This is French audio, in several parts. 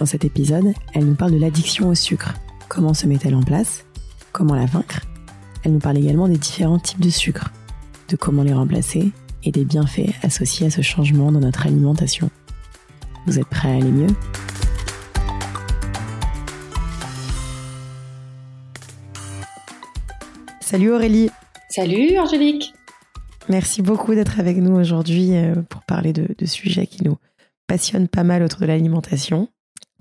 Dans cet épisode, elle nous parle de l'addiction au sucre. Comment se met-elle en place? Comment la vaincre? Elle nous parle également des différents types de sucre, de comment les remplacer et des bienfaits associés à ce changement dans notre alimentation. Vous êtes prêts à aller mieux? Salut Aurélie Salut Angélique Merci beaucoup d'être avec nous aujourd'hui euh, pour parler de, de sujets qui nous passionnent pas mal autour de l'alimentation.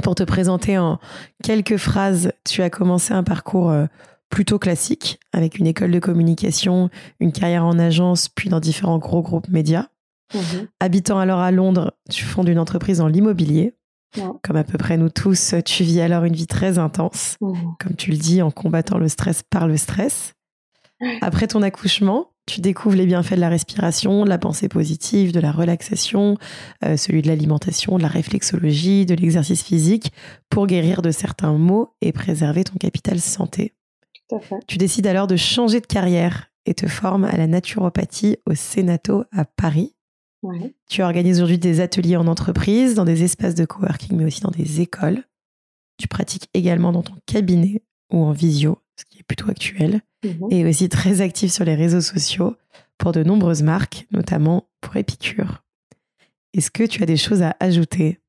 Pour te présenter en quelques phrases, tu as commencé un parcours euh, plutôt classique avec une école de communication, une carrière en agence, puis dans différents gros groupes médias. Mhm. Habitant alors à Londres, tu fondes une entreprise en l'immobilier. Comme à peu près nous tous, tu vis alors une vie très intense, mhm. comme tu le dis, en combattant le stress par le stress. Après ton accouchement, tu découvres les bienfaits de la respiration, de la pensée positive, de la relaxation, euh, celui de l'alimentation, de la réflexologie, de l'exercice physique pour guérir de certains maux et préserver ton capital santé. Tout à fait. Tu décides alors de changer de carrière et te formes à la naturopathie au Sénato à Paris. Tu organises aujourd'hui des ateliers en entreprise, dans des espaces de coworking, mais aussi dans des écoles. Tu pratiques également dans ton cabinet ou en visio, ce qui est plutôt actuel. Mhm. et aussi très actif sur les réseaux sociaux pour de nombreuses marques, notamment pour Épicure. Est-ce que tu as des choses à ajouter?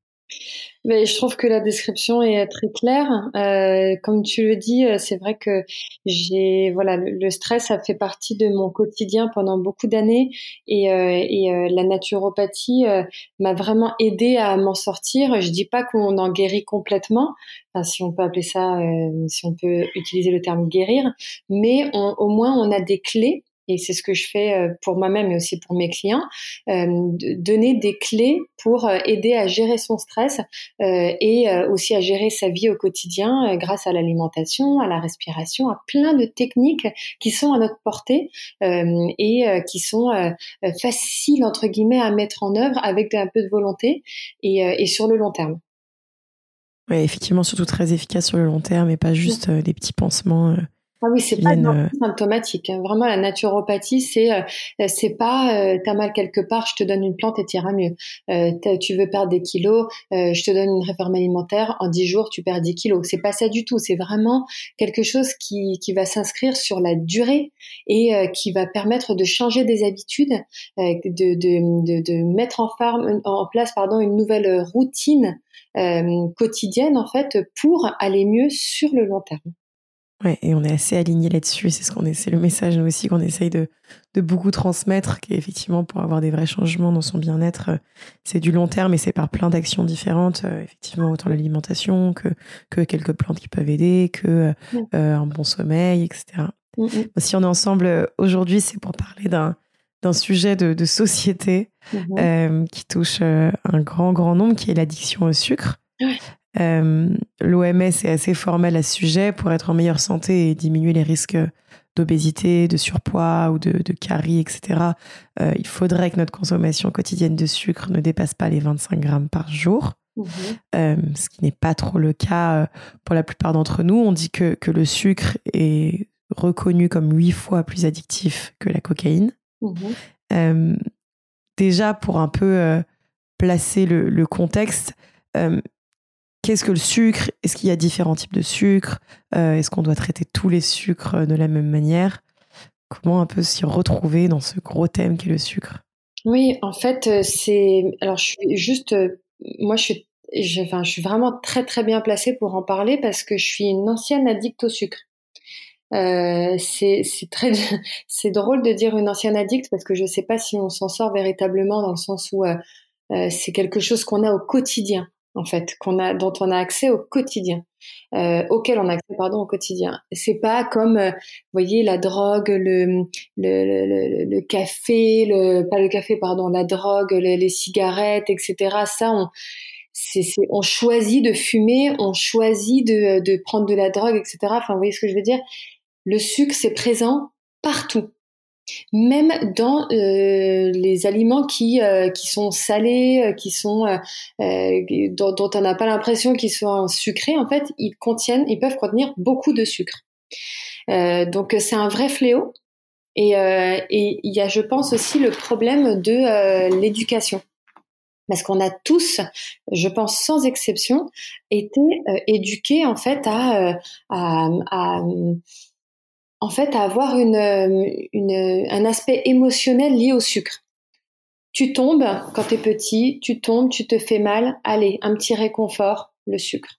Mais je trouve que la description est très claire. Euh, comme tu le dis, euh, c'est vrai que j'ai voilà le, stress a fait partie de mon quotidien pendant beaucoup d'années et, euh, et euh, la naturopathie euh, m'a vraiment aidé à m'en sortir. Je dis pas qu'on en guérit complètement, enfin, si on peut appeler ça, si on peut utiliser le terme guérir, mais au moins on a des clés et c'est ce que je fais euh, pour moi-même et aussi pour mes clients, euh, donner des clés pour euh, aider à gérer son stress et aussi à gérer sa vie au quotidien grâce à l'alimentation, à la respiration, à plein de techniques qui sont à notre portée et qui sont faciles entre guillemets à mettre en œuvre avec un peu de volonté et, et sur le long terme. Oui, effectivement, surtout très efficace sur le long terme et pas juste des petits pansements ah oui, c'est pas euh, symptomatique. Hein. Vraiment, la naturopathie, c'est euh, c'est pas euh, t'as mal quelque part, je te donne une plante et t'iras mieux. Euh, tu veux perdre des kilos, je te donne une réforme alimentaire, en 10 jours tu perds 10 kilos. C'est pas ça du tout. C'est vraiment quelque chose qui qui va s'inscrire sur la durée et qui va permettre de changer des habitudes, de, de, de, de mettre en, farm, en place pardon une nouvelle routine quotidienne en fait pour aller mieux sur le long terme. Ouais, et on est assez aligné là-dessus. C'est ce qu'on c'est le message nous aussi qu'on essaye de, de beaucoup transmettre, qu'effectivement pour avoir des vrais changements dans son bien-être, euh, c'est du long terme et c'est par plein d'actions différentes. Euh, effectivement, autant l'alimentation que que quelques plantes qui peuvent aider, que euh, un bon sommeil, etc. Mm, mm. Si on est ensemble aujourd'hui, c'est pour parler d'un d'un sujet de, de société mm-hmm. qui touche un grand grand nombre, qui est l'addiction au sucre. Euh, L'OMS est assez formelle à ce sujet. Pour être en meilleure santé et diminuer les risques d'obésité, de surpoids ou de, de caries, etc., euh, il faudrait que notre consommation quotidienne de sucre ne dépasse pas les 25 grammes par jour. Mhm. Euh, ce qui n'est pas trop le cas pour la plupart d'entre nous. On dit que, que, le sucre est reconnu comme huit fois plus addictif que la cocaïne. Mhm. déjà, pour un peu placer le, le contexte, Qu'est-ce que le sucre? Est-ce qu'il y a différents types de sucre? Euh, Est-ce qu'on doit traiter tous les sucres de la même manière? Comment un peu s'y retrouver dans ce gros thème qui est le sucre? Oui, en fait, euh, c'est. Alors, je suis juste. Euh, moi, je suis. Je, enfin, je suis vraiment très très bien placée pour en parler parce que je suis une ancienne addict au sucre. Euh, c'est très c'est drôle de dire une ancienne addict parce que je sais pas si on s'en sort véritablement dans le sens où euh, c'est quelque chose qu'on a au quotidien en fait, qu'on a, dont on a accès au quotidien, euh, auquel on a accès, pardon, au quotidien. C'est pas comme, euh, voyez, la drogue, le, le, le, le, café, le, pas le café, pardon, la drogue, les cigarettes, etc. Ça, on, c'est, on choisit de fumer, on choisit de, de prendre de la drogue, etc. Enfin, vous voyez ce que je veux dire? Le sucre, c'est présent partout même dans euh, les aliments qui euh, qui sont salés, euh, qui sont dont, dont, on n'a pas l'impression qu'ils sont sucrés, en fait, ils contiennent, ils peuvent contenir beaucoup de sucre. donc c'est un vrai fléau. Et il y a, je pense aussi, le problème de l'éducation parce qu'on a tous, je pense sans exception, été éduqués en fait à, à, à en fait à avoir une, un aspect émotionnel lié au sucre. Tu tombes quand tu es petit, tu tombes, tu te fais mal, allez, un petit réconfort, le sucre.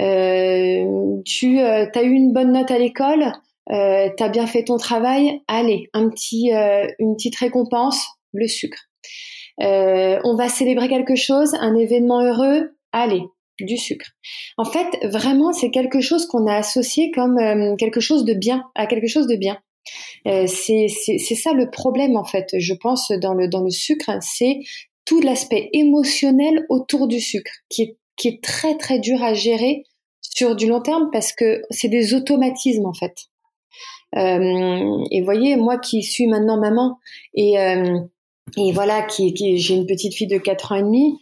Euh, tu euh, as eu une bonne note à l'école, euh, tu bien fait ton travail, allez, un petit, une petite récompense, le sucre. on va célébrer quelque chose, un événement heureux, allez, du sucre. En fait, vraiment, c'est quelque chose qu'on a associé comme euh, quelque chose de bien, à quelque chose de bien. Euh, c'est ça le problème, en fait, je pense, dans le, dans le sucre, c'est tout l'aspect émotionnel autour du sucre, qui est, qui est très, très dur à gérer sur du long terme parce que c'est des automatismes, en fait. Euh, et voyez, moi qui suis maintenant maman et, euh, et voilà, qui, qui j'ai une petite fille de 4 ans et demi,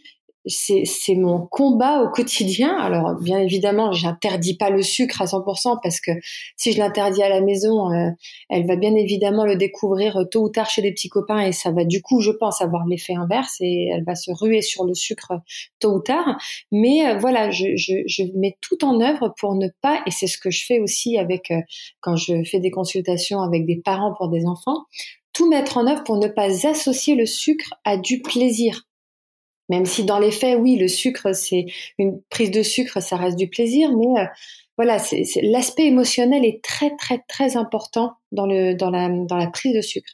c'est mon combat au quotidien. Alors bien évidemment, j'interdis pas le sucre à 100% parce que si je l'interdis à la maison, euh, elle va bien évidemment le découvrir tôt ou tard chez des petits copains et ça va du coup, je pense, avoir l'effet inverse et elle va se ruer sur le sucre tôt ou tard. Mais euh, voilà, je, je, je, mets tout en œuvre pour ne pas, et c'est ce que je fais aussi avec euh, quand je fais des consultations avec des parents pour des enfants, tout mettre en œuvre pour ne pas associer le sucre à du plaisir même si dans les faits, oui, le sucre, c'est une prise de sucre, ça reste du plaisir, mais euh, voilà, c'est, l'aspect émotionnel est très très très important dans le dans la dans la prise de sucre.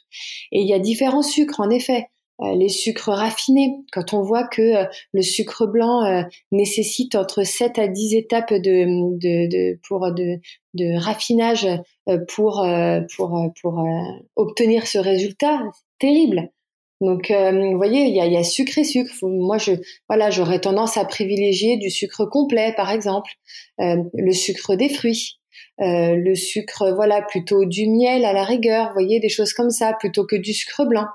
Et il y a différents sucres, en effet. Euh, les sucres raffinés, quand on voit que euh, le sucre blanc nécessite entre 7 à 10 étapes de, de, de pour de, de raffinage pour pour pour obtenir ce résultat, terrible. Donc, euh, vous voyez, il y a, sucre et sucre. Moi, je, voilà, j'aurais tendance à privilégier du sucre complet, par exemple, euh, le sucre des fruits, euh, le sucre, voilà, plutôt du miel à la rigueur. Vous voyez, des choses comme ça, plutôt que du sucre blanc.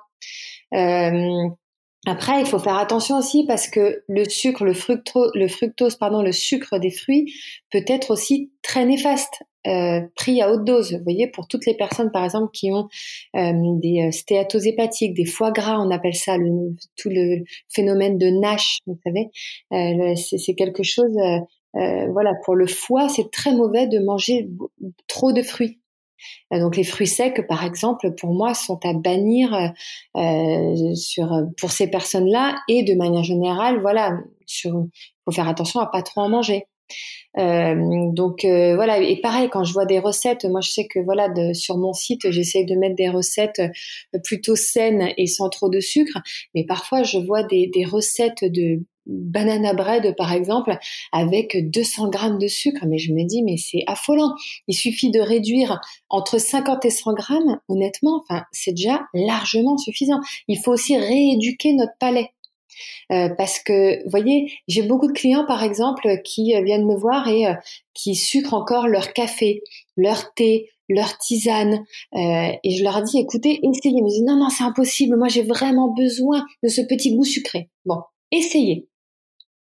Après, il faut faire attention aussi parce que le sucre, le, fructose, le fructose, pardon, le sucre des fruits peut être aussi très néfaste. Euh, pris à haute dose. Vous voyez, pour toutes les personnes, par exemple, qui ont euh, des euh, stéatoses hépatiques, des foie gras, on appelle ça tout le phénomène de Nash, vous savez, c'est quelque chose, voilà, pour le foie, c'est très mauvais de manger trop de fruits. Donc les fruits secs, par exemple, pour moi, sont à bannir euh, sur pour ces personnes-là et de manière générale, voilà, il faut faire attention à pas trop en manger. Euh, donc euh, voilà et pareil quand je vois des recettes moi je sais que voilà sur mon site j'essaie de mettre des recettes euh, plutôt saines et sans trop de sucre mais parfois je vois des recettes de banana bread par exemple avec 200 grammes de sucre mais je me dis mais c'est affolant il suffit de réduire entre 50 et 100 grammes honnêtement enfin c'est déjà largement suffisant il faut aussi rééduquer notre palais euh, parce que, vous voyez, j'ai beaucoup de clients, par exemple, qui euh, viennent me voir et euh, qui sucrent encore leur café, leur thé, leur tisane. et je leur dis, écoutez, essayez. Ils me disent, non, non, c'est impossible. Moi, j'ai vraiment besoin de ce petit goût sucré. Bon, essayez.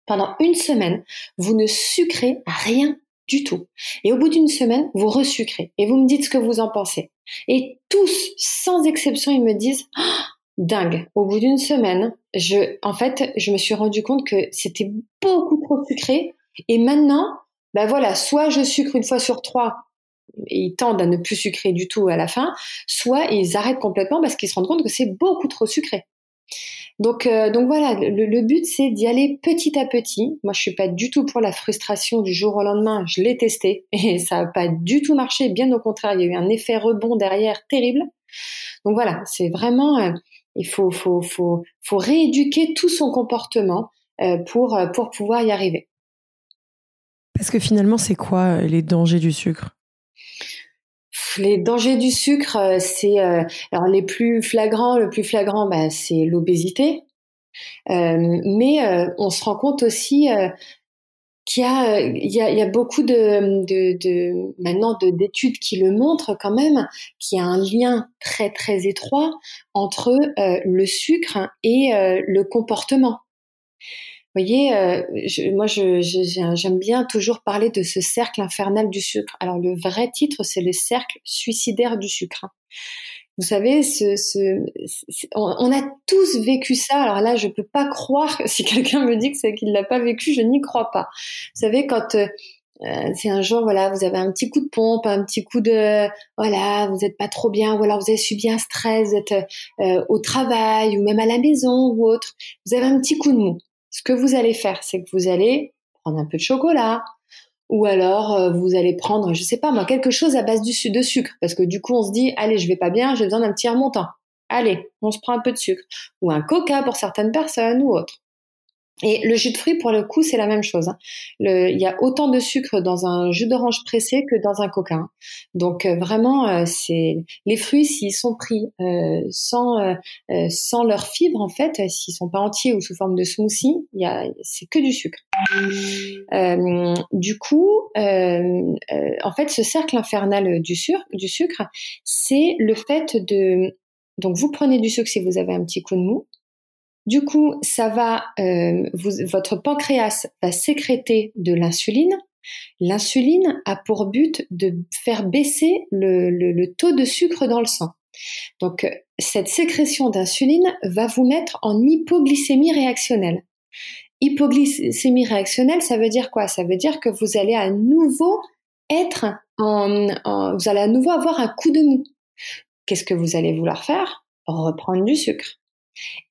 Pendant une semaine, vous ne sucrez rien du tout. Et au bout d'une semaine, vous resucrez et vous me dites ce que vous en pensez. Et tous, sans exception, ils me disent, ah, dingue. Au bout d'une semaine, je, en fait, je me suis rendu compte que c'était beaucoup trop sucré. Et maintenant, ben voilà, soit je sucre une fois sur trois, et ils tendent à ne plus sucrer du tout à la fin, soit ils arrêtent complètement parce qu'ils se rendent compte que c'est beaucoup trop sucré. Donc, euh, donc voilà, le, but c'est d'y aller petit à petit. Moi, je suis pas du tout pour la frustration du jour au lendemain. Je l'ai testé et ça n'a pas du tout marché. Bien au contraire, il y a eu un effet rebond derrière terrible. Donc voilà, c'est vraiment euh, il faut, faut, faut, faut rééduquer tout son comportement euh, pour, euh, pour pouvoir y arriver. Parce que finalement, c'est quoi les dangers du sucre? Les dangers du sucre, c'est alors les plus flagrants. Le plus flagrant, bah, c'est l'obésité. mais on se rend compte aussi qu'il y a, beaucoup de maintenant d'études qui le montrent quand même, qu'il y a un lien très très étroit entre le sucre et le comportement. Vous voyez, euh, je, moi, j'aime je, bien toujours parler de ce cercle infernal du sucre. Alors, le vrai titre, c'est le cercle suicidaire du sucre. Hein. Vous savez, ce, ce, on, a tous vécu ça. Alors là, je peux pas croire si quelqu'un me dit que c'est qu'il l'a pas vécu, je n'y crois pas. Vous savez, quand euh, euh, c'est un jour, voilà, vous avez un petit coup de pompe, un petit coup de, voilà, vous n'êtes pas trop bien, ou alors vous avez subi un stress, vous êtes au travail ou même à la maison ou autre, vous avez un petit coup de mou ce que vous allez faire, c'est que vous allez prendre un peu de chocolat, ou alors euh, vous allez prendre, je sais pas moi, quelque chose à base de sucre, parce que du coup on se dit, allez, je vais pas bien, j'ai besoin d'un petit remontant. Allez, on se prend un peu de sucre, ou un coca pour certaines personnes ou autre. Et le jus de fruits, pour le coup, c'est la même chose. Hein. il y a autant de sucre dans un jus d'orange pressé que dans un coca. Hein. Donc euh, vraiment, euh, c'est les fruits s'ils sont pris euh, sans sans leur fibre en fait, s'ils sont pas entiers ou sous forme de smoothie, y a c'est que du sucre. du coup, en fait, ce cercle infernal du sucre, du sucre, c'est le fait de donc vous prenez du sucre si vous avez un petit coup de mou, du coup, ça va, euh, votre pancréas va sécréter de l'insuline. L'insuline a pour but de faire baisser le, taux de sucre dans le sang. Donc, cette sécrétion d'insuline va vous mettre en hypoglycémie réactionnelle. Hypoglycémie réactionnelle, ça veut dire quoi? Ça veut dire que vous allez à nouveau être en, vous allez à nouveau avoir un coup de mou. Qu'est-ce que vous allez vouloir faire? Reprendre du sucre.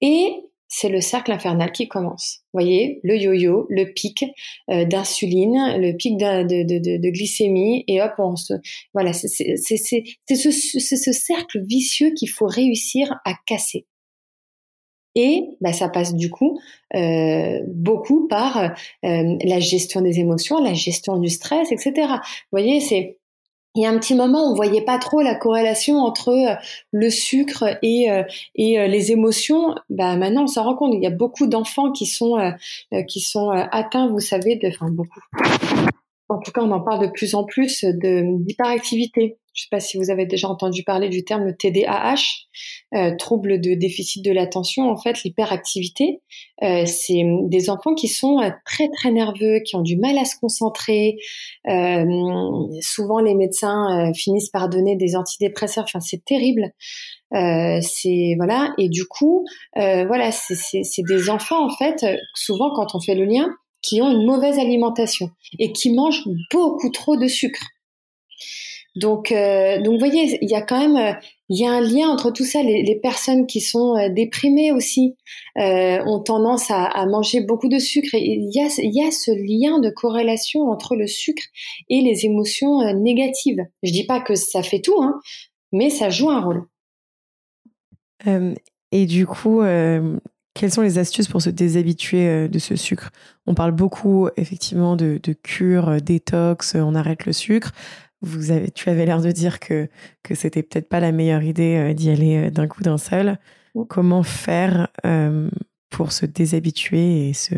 Et c'est le cercle infernal qui commence. Vous voyez, le yo-yo, le pic euh, d'insuline, le pic de, de, glycémie, et hop, on se... Voilà, c'est ce, ce, cercle vicieux qu'il faut réussir à casser. Et bah, ça passe du coup euh, beaucoup par euh, la gestion des émotions, la gestion du stress, etc. Vous voyez, c'est il y a un petit moment, on voyait pas trop la corrélation entre euh, le sucre et, euh, et euh, les émotions. Bah maintenant, on s'en rend compte. Il y a beaucoup d'enfants qui sont qui sont atteints, vous savez, de, enfin beaucoup. En tout cas, on en parle de plus en plus d'hyperactivité. Je ne sais pas si vous avez déjà entendu parler du terme TDAH, euh, trouble de déficit de l'attention. En fait, l'hyperactivité, euh, c'est des enfants qui sont euh, très très nerveux, qui ont du mal à se concentrer. Euh, souvent, les médecins euh, finissent par donner des antidépresseurs. Enfin, c'est terrible. c'est voilà. Et du coup, voilà, c'est des enfants en fait. Souvent, quand on fait le lien, qui ont une mauvaise alimentation et qui mangent beaucoup trop de sucre. Donc, euh, donc, vous voyez, il y a quand même, euh, il y a un lien entre tout ça. Les, personnes qui sont euh, déprimées aussi euh, ont tendance à, à, manger beaucoup de sucre. Et il y a, il y a ce lien de corrélation entre le sucre et les émotions négatives. Je dis pas que ça fait tout, hein, mais ça joue un rôle. et du coup, quelles sont les astuces pour se déshabituer de ce sucre? On parle beaucoup effectivement de, de cure, détox, on arrête le sucre vous avez, tu avais l'air de dire que, que c'était peut-être pas la meilleure idée euh, d'y aller euh, d'un coup d'un seul. Comment faire euh, pour se déshabituer et se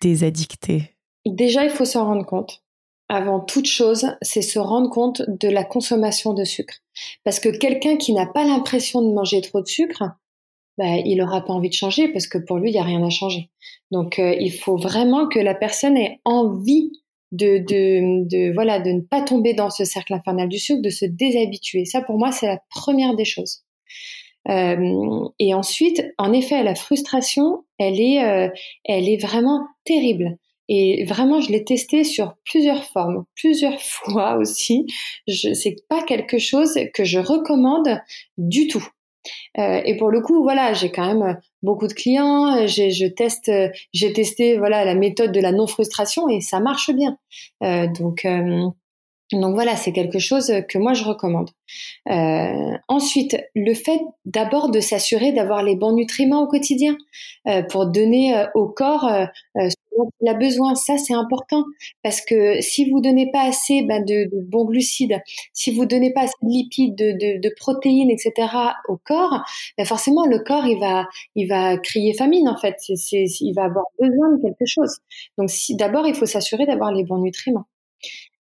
désaddicter? Déjà, il faut s'en rendre compte. Avant toute chose, c'est se rendre compte de la consommation de sucre. Parce que quelqu'un qui n'a pas l'impression de manger trop de sucre, bah, il n'aura pas envie de changer parce que pour lui, il n'y a rien à changer. Donc, il faut vraiment que la personne ait envie de, de, de, voilà, de ne pas tomber dans ce cercle infernal du sucre, de se déshabituer. Ça, pour moi, c'est la première des choses. Euh, et ensuite, en effet, la frustration, elle est, euh, elle est vraiment terrible. Et vraiment, je l'ai testé sur plusieurs formes, plusieurs fois aussi. Je, c'est pas quelque chose que je recommande du tout. Euh, et pour le coup, voilà, j'ai quand même beaucoup de clients. J'ai, je teste, j'ai testé voilà la méthode de la non frustration et ça marche bien. Euh, donc euh, donc voilà, c'est quelque chose que moi je recommande. ensuite, le fait d'abord de s'assurer d'avoir les bons nutriments au quotidien pour donner au corps il a besoin. Ça, c'est important parce que si vous donnez pas assez ben, de, bons glucides, si vous donnez pas assez de lipides, de, de, protéines, etc. au corps, ben forcément le corps il va il va crier famine en fait. C'est, il va avoir besoin de quelque chose. Donc si, d'abord il faut s'assurer d'avoir les bons nutriments.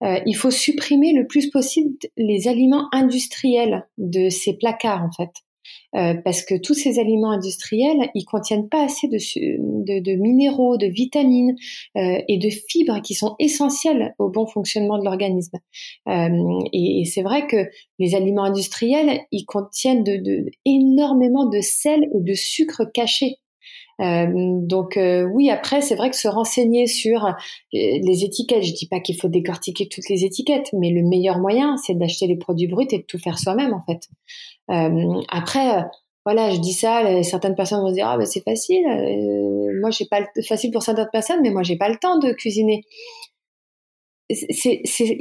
Euh, il faut supprimer le plus possible les aliments industriels de ces placards en fait. Euh, parce que tous ces aliments industriels, ils contiennent pas assez de, minéraux, de vitamines euh, et de fibres qui sont essentielles au bon fonctionnement de l'organisme. Euh, et, c'est vrai que les aliments industriels, ils contiennent énormément de sel et de sucre cachés. Euh, donc oui, après c'est vrai que se renseigner sur les étiquettes, je dis pas qu'il faut décortiquer toutes les étiquettes, mais le meilleur moyen c'est d'acheter les produits bruts et de tout faire soi-même en fait. Après voilà, je dis ça, certaines personnes vont se dire ah ben c'est facile, moi j'ai pas le, facile pour certaines personnes, mais moi j'ai pas le temps de cuisiner. C'est, c'est,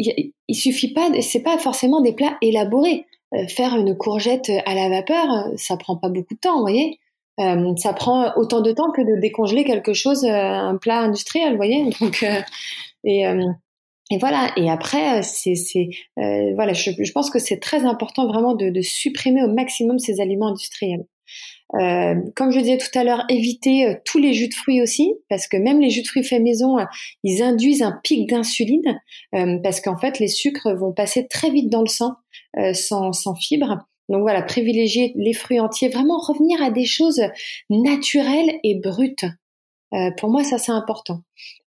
il suffit pas, c'est pas forcément des plats élaborés. faire une courgette à la vapeur, ça prend pas beaucoup de temps, vous voyez. Euh, ça prend autant de temps que de décongeler quelque chose, euh, un plat industriel, vous voyez. Donc, euh, et, et voilà. Et après, c'est, c'est voilà, je, je, pense que c'est très important vraiment de, de, supprimer au maximum ces aliments industriels. Euh, comme je disais tout à l'heure, éviter tous les jus de fruits aussi, parce que même les jus de fruits faits maison, ils induisent un pic d'insuline, euh, parce qu'en fait, les sucres vont passer très vite dans le sang sans, sans fibres. Donc voilà, privilégier les fruits entiers, vraiment revenir à des choses naturelles et brutes. Euh, pour moi, ça c'est important.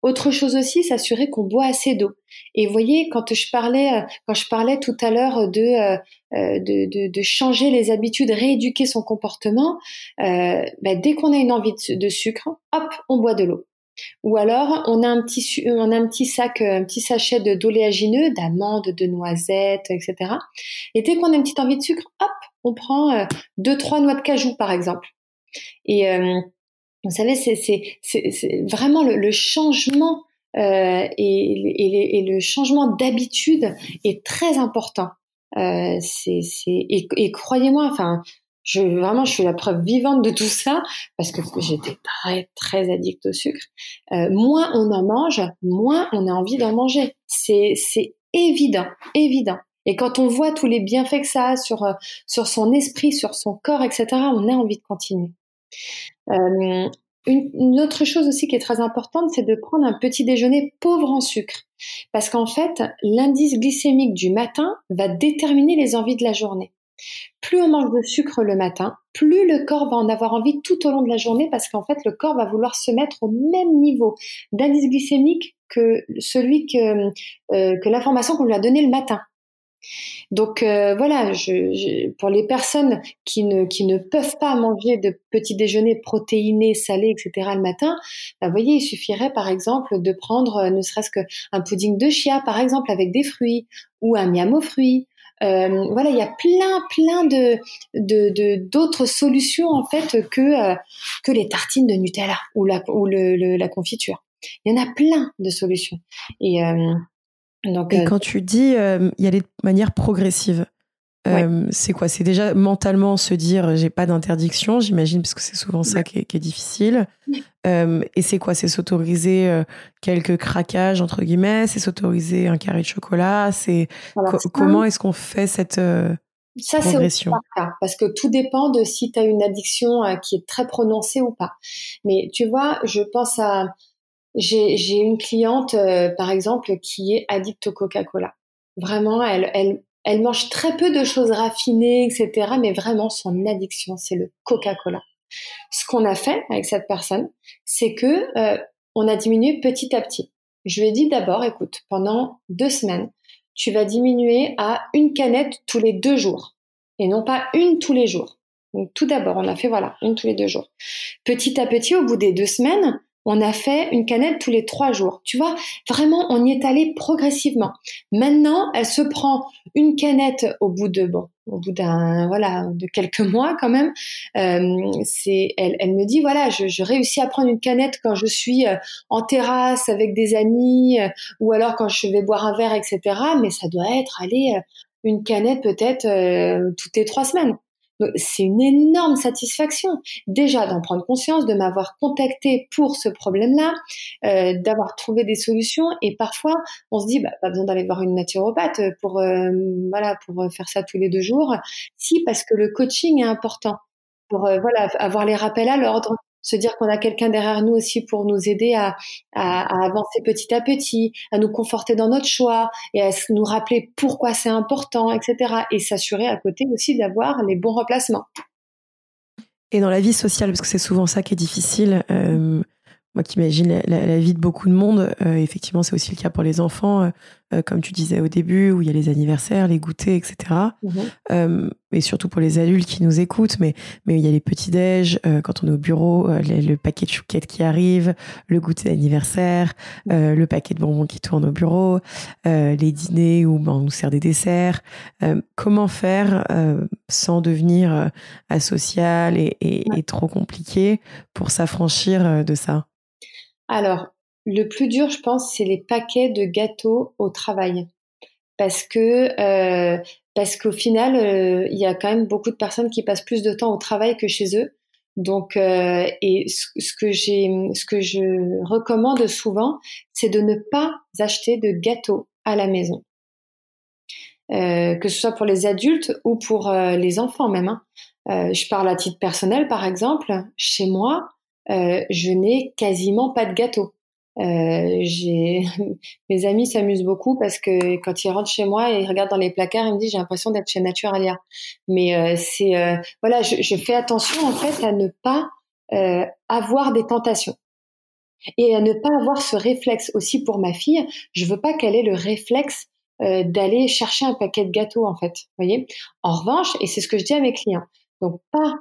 Autre chose aussi, s'assurer qu'on boit assez d'eau. Et vous voyez, quand je parlais, euh, quand je parlais tout à l'heure de, euh, de, de, changer les habitudes, rééduquer son comportement, bah, dès qu'on a une envie de sucre, hop, on boit de l'eau. Ou alors, on a un petit, on a un petit sac, euh, un petit sachet de d'oléagineux, d'amandes, de noisettes, etc. Et dès qu'on a une petite envie de sucre, hop, on prend euh, deux, trois noix de cajou, par exemple. Et euh, vous savez, c'est vraiment le, changement et, et, le changement d'habitude est très important. c'est et, et croyez-moi, enfin, je, vraiment, je suis la preuve vivante de tout ça parce que j'étais très, très addict au sucre. Euh, moins on en mange, moins on a envie d'en manger. C'est, c'est évident, évident. Et quand on voit tous les bienfaits que ça a sur, euh, sur son esprit, sur son corps, etc., on a envie de continuer. Euh, une, autre chose aussi qui est très importante, c'est de prendre un petit déjeuner pauvre en sucre. Parce qu'en fait, l'indice glycémique du matin va déterminer les envies de la journée. Plus on mange de sucre le matin, plus le corps va en avoir envie tout au long de la journée parce qu'en fait le corps va vouloir se mettre au même niveau d'indice glycémique que celui que, euh, que l'information qu'on lui a donnée le matin. Donc euh, voilà, pour les personnes qui ne, qui ne peuvent pas manger de petit déjeuner protéiné, salé, etc. le matin, bah, vous voyez, il suffirait par exemple de prendre euh, ne serait-ce qu'un pudding de chia, par exemple, avec des fruits, ou un miam aux fruits, euh, voilà, il y a plein, plein de d'autres solutions en fait que que les tartines de Nutella ou la ou le, la confiture. Il y en a plein de solutions. Donc, et quand tu dis, il y a les manières progressives. Euh, c'est quoi? C'est déjà mentalement se dire j'ai pas d'interdiction, j'imagine, parce que c'est souvent ça qui est, difficile. Euh, et c'est quoi? C'est s'autoriser euh, quelques craquages entre guillemets, c'est s'autoriser un carré de chocolat? C'est comment est-ce qu'on fait cette ça, progression? Ça, parce que tout dépend de si tu as une addiction qui est très prononcée ou pas. Mais tu vois, je pense à j'ai une cliente par exemple qui est addict au Coca-Cola. Vraiment, elle, elle, elle mange très peu de choses raffinées, etc. Mais vraiment, son addiction, c'est le Coca-Cola. Ce qu'on a fait avec cette personne, c'est que euh, on a diminué petit à petit. Je lui ai dit d'abord, écoute, pendant deux semaines, tu vas diminuer à une canette tous les deux jours et non pas une tous les jours. Donc tout d'abord, on a fait voilà une tous les deux jours. Petit à petit, au bout des deux semaines, on a fait une canette tous les trois jours. Tu vois, vraiment, on y est allé progressivement. Maintenant, elle se prend une canette au bout de bon, au bout d'un voilà de quelques mois quand même. Euh, c'est, elle, elle me dit voilà, je, je, réussis à prendre une canette quand je suis euh, en terrasse avec des amis euh, ou alors quand je vais boire un verre, etc. Mais ça doit être aller une canette peut-être toutes les trois semaines. C'est une énorme satisfaction déjà d'en prendre conscience, de m'avoir contacté pour ce problème-là, euh, d'avoir trouvé des solutions. Et parfois, on se dit, bah, pas besoin d'aller voir une naturopathe pour euh, voilà pour faire ça tous les deux jours. Si parce que le coaching est important pour euh, voilà avoir les rappels à l'ordre, se dire qu'on a quelqu'un derrière nous aussi pour nous aider à, à, avancer petit à petit, à nous conforter dans notre choix et à nous rappeler pourquoi c'est important, etc. Et s'assurer à côté aussi d'avoir les bons remplacements. Et dans la vie sociale, parce que c'est souvent ça qui est difficile, euh, moi qui imagine la, vie de beaucoup de monde, euh, effectivement, c'est aussi le cas pour les enfants, euh, euh, comme tu disais au début, où il y a les anniversaires, les goûters, etc. Mhm. et surtout pour les adultes qui nous écoutent, mais, mais il y a les petits-déj, quand on est au bureau, le paquet de chouquettes qui arrive, le goûter d'anniversaire, le paquet de bonbons qui tourne au bureau, les dîners où ben, on nous sert des desserts. comment faire sans devenir asocial et, et trop compliqué pour s'affranchir de ça? Alors, le plus dur, je pense, c'est les paquets de gâteaux au travail. Parce que euh, parce qu'au final, euh, il y a quand même beaucoup de personnes qui passent plus de temps au travail que chez eux. Donc, euh, et ce, que j'ai, ce que je recommande souvent, c'est de ne pas acheter de gâteaux à la maison, que ce soit pour les adultes ou pour les enfants même. Hein. je parle à titre personnel, par exemple, chez moi, je n'ai quasiment pas de gâteau. Euh, j'ai mes amis s'amusent beaucoup parce que quand ils rentrent chez moi et ils regardent dans les placards, ils me disent j'ai l'impression d'être chez Naturalia. Mais euh, c'est euh, voilà, je, je, fais attention en fait à ne pas euh, avoir des tentations et à ne pas avoir ce réflexe aussi pour ma fille. Je veux pas qu'elle ait le réflexe d'aller chercher un paquet de gâteaux en fait. Voyez. En revanche, et c'est ce que je dis à mes clients, donc pas,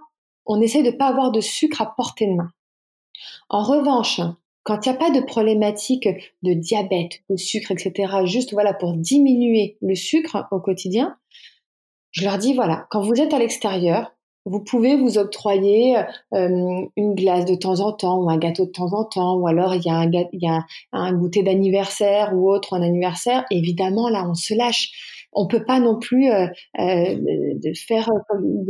on essaie de pas avoir de sucre à portée de main. En revanche, quand il n'y a pas de problématique de diabète, de sucre, etc., juste voilà pour diminuer le sucre au quotidien, je leur dis voilà, quand vous êtes à l'extérieur, vous pouvez vous octroyer euh, une glace de temps en temps ou un gâteau de temps en temps, ou alors il y a un, y a un goûter d'anniversaire ou autre un anniversaire. Évidemment, là, on se lâche on peut pas non plus euh, euh de faire comme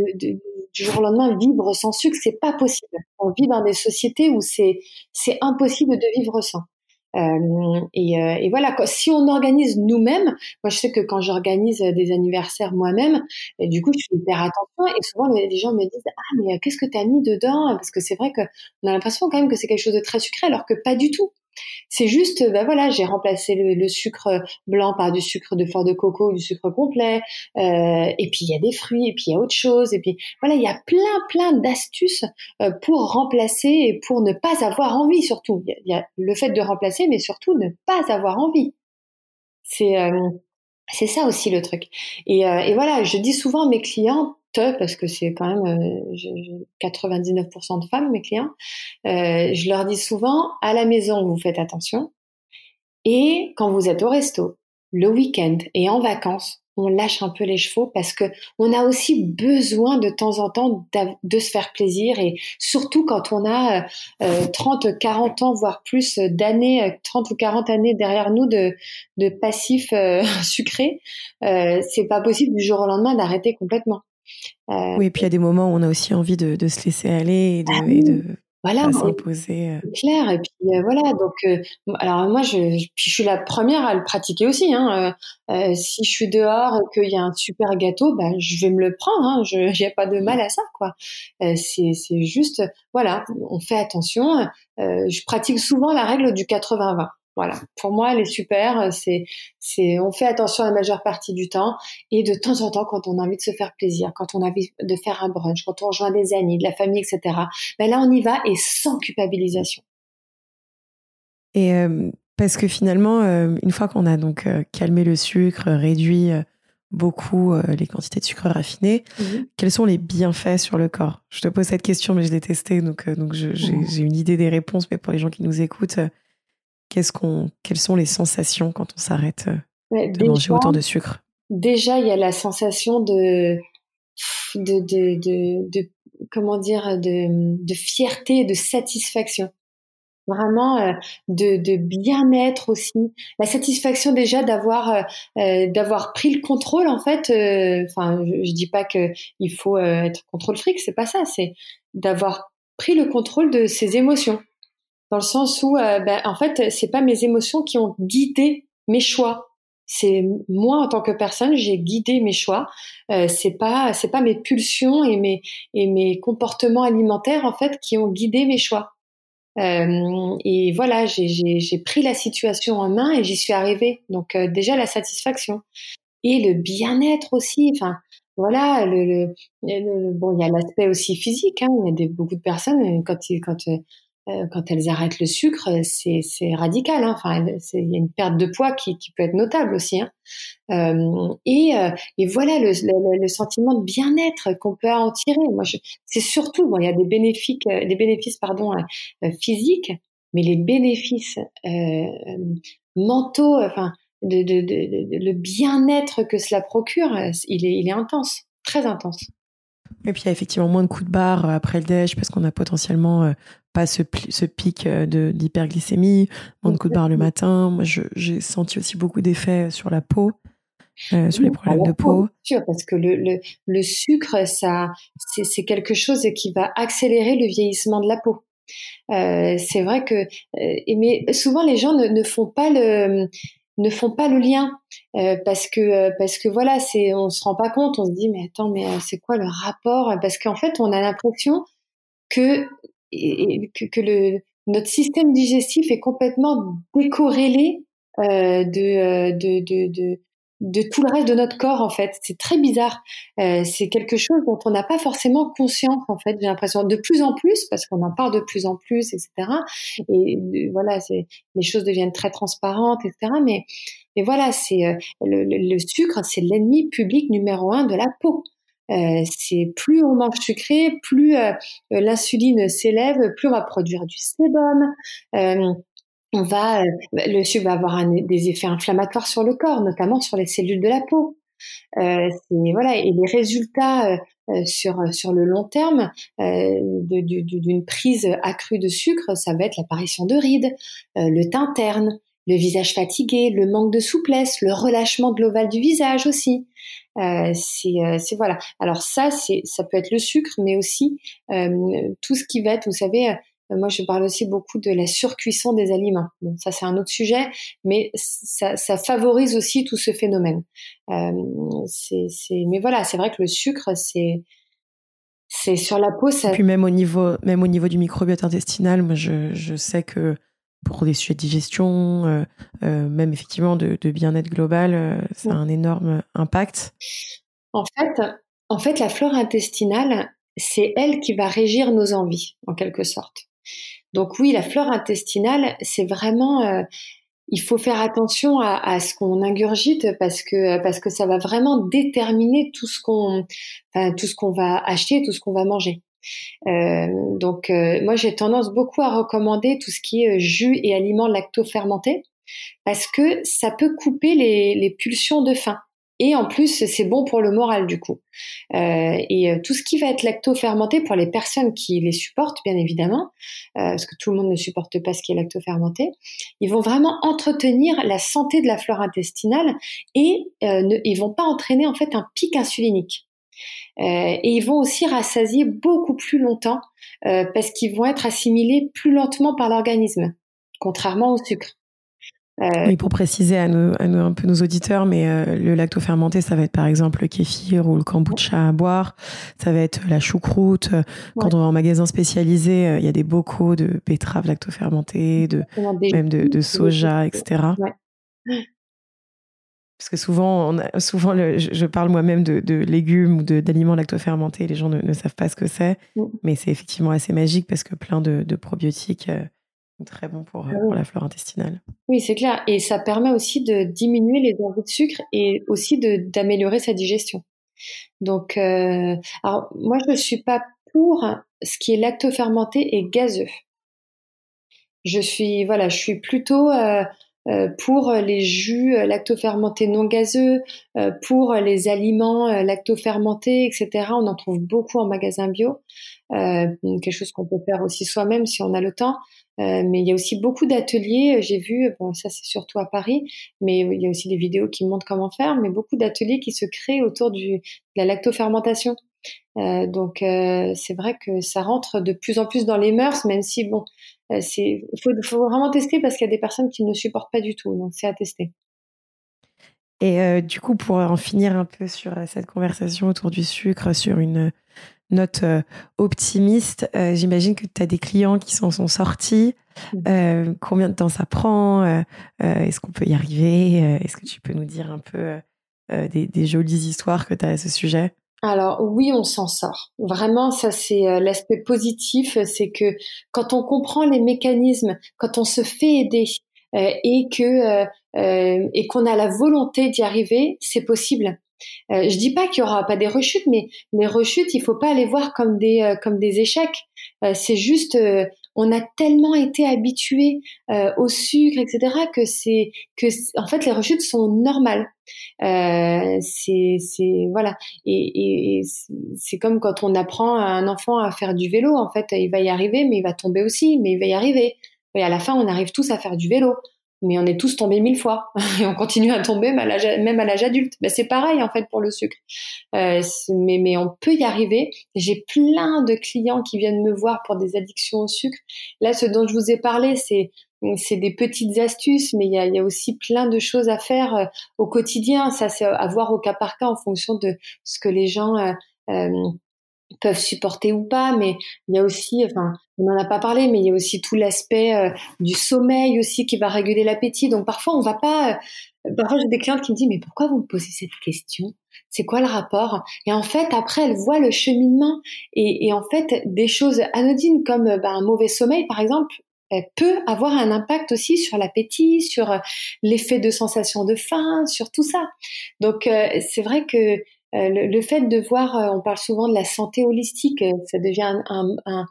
du jour au lendemain vivre sans sucre, c'est pas possible. On vit dans des sociétés où c'est c'est impossible de vivre sans. Euh, et, euh, et, voilà, si on organise nous-mêmes, moi je sais que quand j'organise des anniversaires moi-même, du coup je fais hyper attention et souvent les gens me disent ah mais qu'est-ce que tu as mis dedans? Parce que c'est vrai que on a l'impression quand même que c'est quelque chose de très sucré alors que pas du tout. C'est juste, ben voilà, j'ai remplacé le, sucre blanc par du sucre de fleur de coco du sucre complet. Euh, et puis il y a des fruits, et puis il y a autre chose. Et puis voilà, il y a plein, plein d'astuces euh, pour remplacer et pour ne pas avoir envie surtout. Il y, a le fait de remplacer, mais surtout ne pas avoir envie. C'est euh, c'est ça aussi le truc. Et, et voilà, je dis souvent à mes clients, parce que c'est quand même 99% euh, de femmes, mes clients. Euh, je leur dis souvent, à la maison, vous faites attention. Et quand vous êtes au resto, le week-end et en vacances, on lâche un peu les chevaux parce que on a aussi besoin de temps en temps de se faire plaisir et surtout quand on a 30, euh, 40 ans voire plus d'années, 30 ou 40 années derrière nous de, de passif sucré, c'est pas possible du jour au lendemain d'arrêter complètement. Euh, oui, et puis il y a des moments où on a aussi envie de, de se laisser aller et de, ah et de voilà, s'imposer. Euh. Clair. Et puis euh, voilà. Donc, alors moi, je, puis je suis la première à le pratiquer aussi. Hein. si je suis dehors et qu'il y a un super gâteau, bah, je vais me le prendre. Hein. Je a pas de mal à ça, quoi. c'est, c'est juste, voilà, on fait attention. je pratique souvent la règle du 80-20. Voilà. Pour moi, elle est super. C'est, c'est, on fait attention la majeure partie du temps et de temps en temps, quand on a envie de se faire plaisir, quand on a envie de faire un brunch, quand on rejoint des amis, de la famille, etc. Ben là, on y va et sans culpabilisation. Et euh, parce que finalement, euh, une fois qu'on a donc euh, calmé le sucre, réduit beaucoup les quantités de sucre raffiné, mmh quels sont les bienfaits sur le corps? Je te pose cette question, mais je l'ai testé, donc, donc mmh. j'ai une idée des réponses. Mais pour les gens qui nous écoutent, qu'est-ce qu'on, quelles sont les sensations quand on s'arrête euh, de manger autant de sucre? Déjà, il y a la sensation de, de, de, de, comment dire, de, fierté et de satisfaction. vraiment de, de bien-être aussi, la satisfaction déjà d'avoir d'avoir pris le contrôle en fait. Enfin, je, je, dis pas que il faut être contrôle fric, c'est pas ça, c'est d'avoir pris le contrôle de ses émotions, dans le sens où ben, en fait c'est pas mes émotions qui ont guidé mes choix c'est moi en tant que personne, j'ai guidé mes choix. Euh, c'est pas c'est pas mes pulsions et mes et mes comportements alimentaires en fait qui ont guidé mes choix. Euh, et voilà, j'ai pris la situation en main et j'y suis arrivée. Donc euh, déjà la satisfaction et le bien-être aussi. Enfin voilà, le, le, bon il y a l'aspect aussi physique. Hein. Il y a des, beaucoup de personnes quand quand euh, quand elles arrêtent le sucre, c'est, radical. Hein. Enfin, il y a une perte de poids qui, peut être notable aussi. Hein. Euh, et, euh, et, voilà le, sentiment de bien-être qu'on peut en tirer. Moi, c'est surtout bon, il y a des bénéfices, des bénéfices pardon physiques, mais les bénéfices mentaux, enfin, le bien-être que cela procure, il est, il est intense, très intense. Et puis il y a effectivement moins de coups de barre après le déj parce qu'on a potentiellement pas ce, ce pic euh, d'hyperglycémie, moins de coups de barre le matin. Moi, j'ai senti aussi beaucoup d'effets sur la peau, euh, sur les problèmes de peau. Sûr, parce que le, le, le sucre, ça, c'est quelque chose qui va accélérer le vieillissement de la peau. Euh, c'est vrai que, euh, mais souvent les gens ne, ne, font pas le ne font pas le lien euh, parce que parce que voilà c'est on se rend pas compte on se dit mais attends mais c'est quoi le rapport? Parce qu'en fait on a l'impression que et, que, que, le, notre système digestif est complètement décorrélé euh, de, euh, de, de, de, de, tout le reste de notre corps en fait. C'est très bizarre. Euh, c'est quelque chose dont on n'a pas forcément conscience en fait. J'ai l'impression de plus en plus parce qu'on en parle de plus en plus, etc. Et voilà, c'est les choses deviennent très transparentes, etc. Mais mais voilà, c'est euh, le, le, sucre, c'est l'ennemi public numéro un de la peau. Euh, c'est plus on mange sucré, plus euh, l'insuline s'élève, plus on va produire du sébum. Euh, on va, le sucre va avoir des effets inflammatoires sur le corps, notamment sur les cellules de la peau. voilà, et les résultats sur sur le long terme d'une prise accrue de sucre, ça va être l'apparition de rides, le teint terne, le visage fatigué, le manque de souplesse, le relâchement de l'ovale du visage aussi. Euh, euh, c'est voilà. Alors ça, c'est ça peut être le sucre, mais aussi euh, tout ce qui va être, vous savez. Moi, je parle aussi beaucoup de la surcuisson des aliments. Bon, ça, c'est un autre sujet, mais ça, ça, favorise aussi tout ce phénomène. Euh, c'est, mais voilà, c'est vrai que le sucre, c'est, c'est sur la peau. Ça... Et puis même au niveau, même au niveau du microbiote intestinal, moi, je, je sais que pour des sujets de digestion, euh, euh, même effectivement de, bien-être global, euh, ça a un énorme impact. En fait, en fait, la flore intestinale, c'est elle qui va régir nos envies, en quelque sorte. Donc oui, la flore intestinale, c'est vraiment, il faut faire attention à, ce qu'on ingurgite parce que parce que ça va vraiment déterminer tout ce qu'on, tout ce qu'on va acheter, tout ce qu'on va manger. Euh, donc euh, moi j'ai tendance beaucoup à recommander tout ce qui est euh, jus et aliments lacto-fermentés parce que ça peut couper les, pulsions de faim. Et en plus, c'est bon pour le moral du coup. Et tout ce qui va être lacto-fermenté pour les personnes qui les supportent, bien évidemment, parce que tout le monde ne supporte pas ce qui est lacto-fermenté, ils vont vraiment entretenir la santé de la flore intestinale et euh, ne, vont pas entraîner en fait un pic insulinique. Euh, et ils vont aussi rassasier beaucoup plus longtemps euh, parce qu'ils vont être assimilés plus lentement par l'organisme, contrairement au sucre. Euh, oui, pour préciser à, nos, à un peu nos auditeurs, mais euh, le lacto-fermenté, ça va être par exemple le kéfir ou le kombucha à boire, ça va être la choucroute. Quand on va en magasin spécialisé, il y a des bocaux de betteraves lacto-fermentées, de, même de, de soja, etc. Ouais. Parce que souvent, on souvent je, parle moi-même de, légumes ou d'aliments lactofermentés, les gens ne, savent pas ce que c'est, mm. mais c'est effectivement assez magique parce que plein de, probiotiques euh, sont très bons pour, ah pour la flore intestinale. Oui, c'est clair. Et ça permet aussi de diminuer les envies de sucre et aussi d'améliorer sa digestion. Donc, euh, alors moi, je ne suis pas pour ce qui est lactofermenté et gazeux. Je suis, voilà, je suis plutôt euh, pour les jus euh, lactofermentés non gazeux, euh, pour les aliments lactofermentés, etc. On en trouve beaucoup en magasin bio. quelque chose qu'on peut faire aussi soi-même si on a le temps. mais il y a aussi beaucoup d'ateliers. J'ai vu, bon, ça c'est surtout à Paris, mais il y a aussi des vidéos qui montrent comment faire, mais beaucoup d'ateliers qui se créent autour du, de la lactofermentation. Euh, donc c'est vrai que ça rentre de plus en plus dans les mœurs, même si bon, c'est faut, faut vraiment tester parce qu'il y a des personnes qui ne supportent pas du tout, donc c'est à tester. Et du coup, pour en finir un peu sur cette conversation autour du sucre, sur une note optimiste, j'imagine que tu as des clients qui s'en sont sortis. Mmh. combien de temps ça prend Est-ce qu'on peut y arriver Est-ce que tu peux nous dire un peu des, des, jolies histoires que tu as à ce sujet? Alors oui, on s'en sort. Vraiment, ça c'est l'aspect positif, c'est que quand on comprend les mécanismes, quand on se fait aider et que euh, et qu'on a la volonté d'y arriver, c'est possible. Euh, je dis pas qu'il y aura pas des rechutes, mais les rechutes, il faut pas les voir comme des euh, comme des échecs. Euh, c'est juste, on a tellement été habitué au sucre, etc., que c'est que en fait les rechutes sont normales. c'est c'est voilà et, et c'est comme quand on apprend à un enfant à faire du vélo. En fait, il va y arriver, mais il va tomber aussi, mais il va y arriver. Et à la fin, on arrive tous à faire du vélo mais on est tous tombés mille fois et on continue à tomber même à l'âge adulte. Ben, c'est pareil en fait pour le sucre. Euh, mais, mais on peut y arriver. J'ai plein de clients qui viennent me voir pour des addictions au sucre. Là, ce dont je vous ai parlé, c'est c'est des petites astuces, mais il y a, y a, aussi plein de choses à faire euh, au quotidien. Ça, c'est à voir au cas par cas en fonction de ce que les gens euh, euh peuvent supporter ou pas, mais il y a aussi, enfin, on n'en a pas parlé, mais il y a aussi tout l'aspect euh, du sommeil aussi qui va réguler l'appétit. Donc parfois, on va pas. Euh, parfois, j'ai des clientes qui me disent mais pourquoi vous me posez cette question? C'est quoi le rapport? Et en fait, après, elles voient le cheminement et, en fait, des choses anodines comme euh, ben, un mauvais sommeil, par exemple, peut avoir un impact aussi sur l'appétit, sur l'effet de sensation de faim, sur tout ça. Donc c'est vrai que euh, le, fait de voir, euh, on parle souvent de la santé holistique, euh, ça devient un,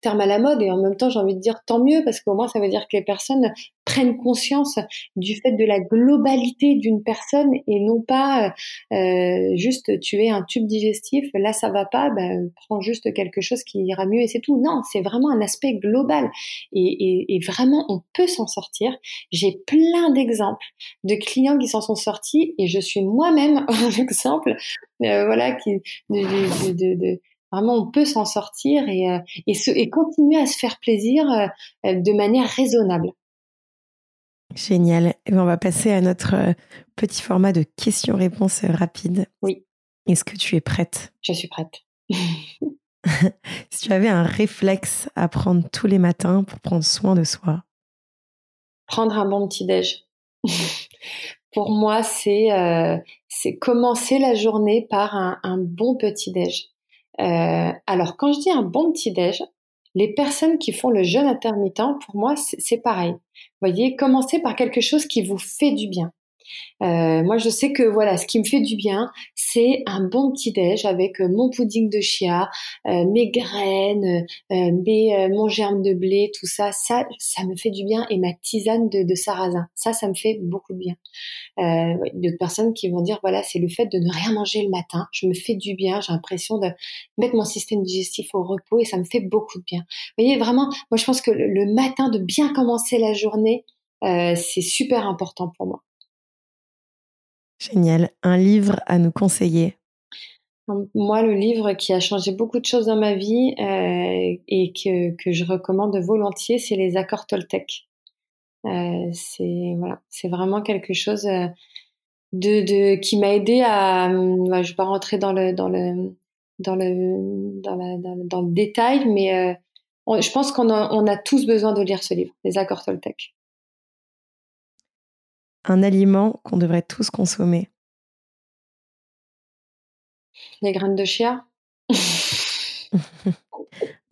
terme à la mode et en même temps j'ai envie de dire tant mieux parce qu'au moins ça veut dire que les personnes prennent conscience du fait de la globalité d'une personne et non pas juste tuer un tube digestif, là ça va pas, ben, prends juste quelque chose qui ira mieux et c'est tout. Non, c'est vraiment un aspect global et vraiment on peut s'en sortir. J'ai plein d'exemples de clients qui s'en sont sortis et je suis moi-même un exemple euh, voilà, qui, de, de, de, vraiment on peut s'en sortir et, euh, et, se, et continuer à se faire plaisir euh, de manière raisonnable. Génial. Et ben, on va passer à notre petit format de questions-réponses rapides. Oui. Est-ce que tu es prête? Je suis prête. si tu avais un réflexe à prendre tous les matins pour prendre soin de soi? Prendre un bon petit-déj. pour moi, c'est euh, commencer la journée par un, bon petit déj. Euh, alors quand je dis un bon petit déj, les personnes qui font le jeûne intermittent, pour moi, c'est pareil. Vous voyez, commencer par quelque chose qui vous fait du bien. Euh, moi, je sais que voilà, ce qui me fait du bien, c'est un bon petit déj avec euh, mon pudding de chia, euh, mes graines, mes, mon germe de blé, tout ça. Ça, ça me fait du bien et ma tisane de, de sarrasin. Ça, ça me fait beaucoup de bien. Euh, D'autres personnes qui vont dire voilà, c'est le fait de ne rien manger le matin. Je me fais du bien. J'ai l'impression de mettre mon système digestif au repos et ça me fait beaucoup de bien. Vous voyez, vraiment, moi, je pense que le, matin de bien commencer la journée, c'est super important pour moi. Génial. Un livre à nous conseiller? Moi, le livre qui a changé beaucoup de choses dans ma vie euh, et que, que, je recommande volontiers, c'est Les Accords Toltec. Euh, c'est voilà, vraiment quelque chose euh, de, de qui m'a aidé à. Bah, je vais pas rentrer dans le dans le dans le dans, la, dans, le détail, mais je pense qu'on on a tous besoin de lire ce livre, Les Accords Toltec un aliment qu'on devrait tous consommer Les graines de chia?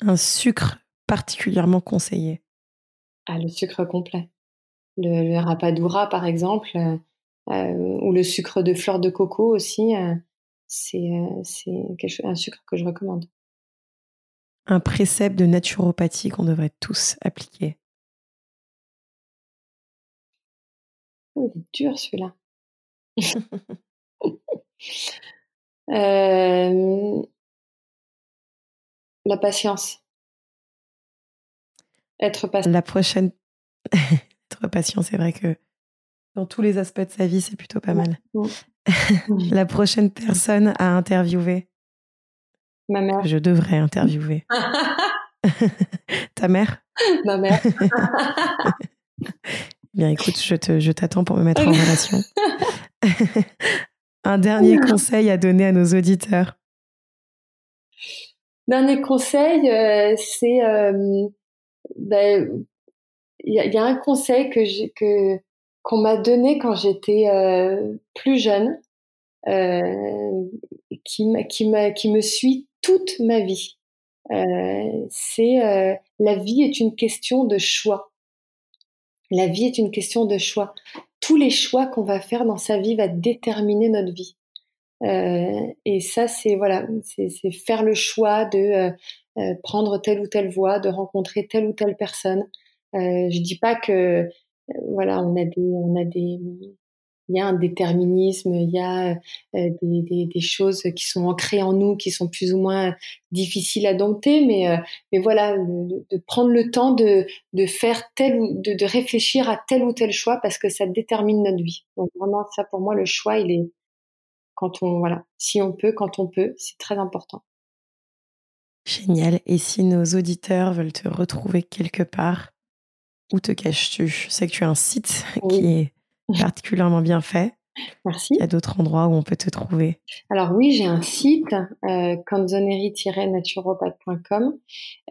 un sucre particulièrement conseillé Ah, le sucre complet. Le, rapadura, par exemple, euh, euh, ou le sucre de fleur de coco aussi, euh, c'est un sucre que je recommande. Un précepte de naturopathie qu'on devrait tous appliquer Oh, il est dur celui-là. Euh, la patience. Être patient. La prochaine. être patient, c'est vrai que dans tous les aspects de sa vie, c'est plutôt pas mal. la prochaine personne à interviewer. Ma mère. Je devrais interviewer. Ta mère? Ma mère. Bien, écoute, je, je t'attends pour me mettre en relation. Un dernier conseil à donner à nos auditeurs. Dernier conseil, euh, c'est euh, ben, il y, a un conseil que j'ai que qu'on m'a donné quand j'étais euh, plus jeune, qui qui qui me suit toute ma vie. c'est la vie est une question de choix. La vie est une question de choix. Tous les choix qu'on va faire dans sa vie va déterminer notre vie. Euh, et ça, c'est voilà, c'est faire le choix de euh, euh, prendre telle ou telle voie, de rencontrer telle ou telle personne. Euh, je dis pas que voilà, on a des, on a des, il y a un déterminisme, il y a euh, des, des, des, choses qui sont ancrées en nous, qui sont plus ou moins difficiles à dompter, mais, euh, mais voilà, de, prendre le temps de, de faire tel ou de, de, réfléchir à tel ou tel choix parce que ça détermine notre vie. Donc vraiment, ça pour moi, le choix, il est quand on voilà, si on peut, quand on peut, c'est très important. Génial. Et si nos auditeurs veulent te retrouver quelque part, où te caches-tu? Je sais que tu as un site qui est particulièrement bien fait. Merci. Il y a d'autres endroits où on peut te trouver. Alors oui, j'ai un site, euh, naturopathe.com.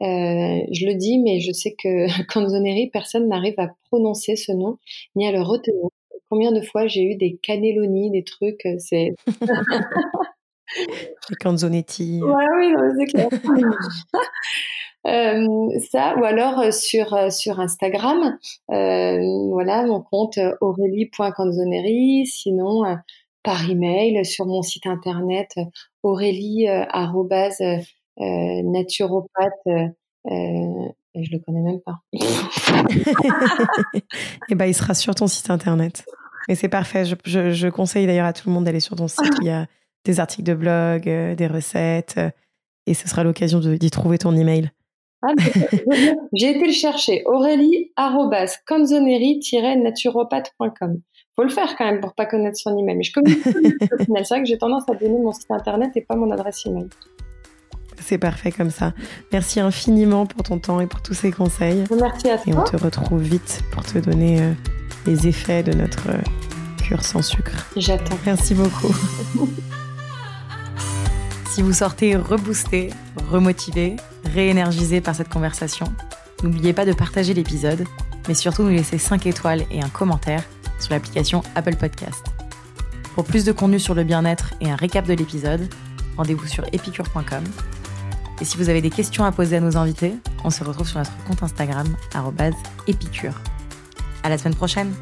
Euh, je le dis, mais je sais que canzoneri, personne n'arrive à prononcer ce nom, ni à le retenir. Combien de fois j'ai eu des cannelloni, des trucs, euh, c'est... Les canzonetti. Ouais, oui, c'est clair. Euh, ça, ou alors euh, sur euh, sur Instagram, voilà mon compte aurélie.canzoneri, sinon par email sur mon site internet aurélie naturopathe je le connais même pas. Et eh ben, il sera sur ton site internet. Et c'est parfait. Je, je, je conseille d'ailleurs à tout le monde d'aller sur ton site. Il y a des articles de blog, des recettes, et ce sera l'occasion d'y trouver ton email. Ah, j'ai été le chercher. Aurélie canzoneri-naturopathe.com. Faut le faire quand même pour pas connaître son email. Mais je communique C'est vrai que j'ai tendance à donner mon site internet et pas mon adresse email. C'est parfait comme ça. Merci infiniment pour ton temps et pour tous ces conseils. Merci à toi. Et on te retrouve vite pour te donner euh, les effets de notre euh, cure sans sucre. J'attends. Merci beaucoup. Si vous sortez reboosté, remotivé, réénergisé par cette conversation, n'oubliez pas de partager l'épisode, mais surtout nous laisser 5 étoiles et un commentaire sur l'application Apple Podcast. Pour plus de contenu sur le bien-être et un récap de l'épisode, rendez-vous sur epicure.com. Et si vous avez des questions à poser à nos invités, on se retrouve sur notre compte Instagram, épicure. À la semaine prochaine!